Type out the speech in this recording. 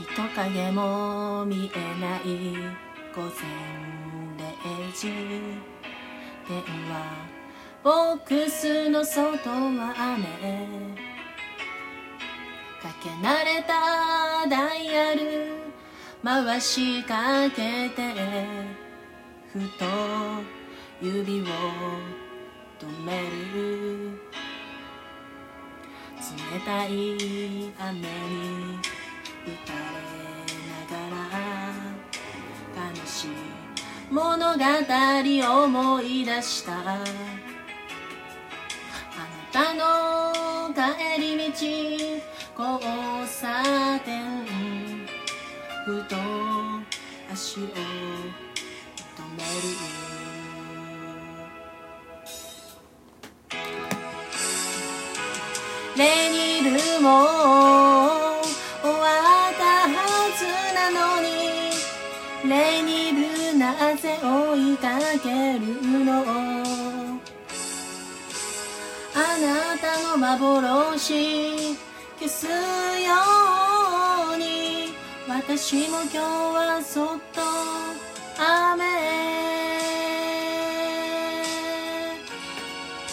人影も見えない午前0時電話ボックスの外は雨。かけ慣れたダイヤル。回しかけて。ふと指を止める冷たい雨に打たれながら悲しい物語を思い出した。あなたの帰り道交差点ふと足を止める。レニルも終わったはずなのにレニルなぜ追いかけるの？あなたの幻消すように私も今日はそっと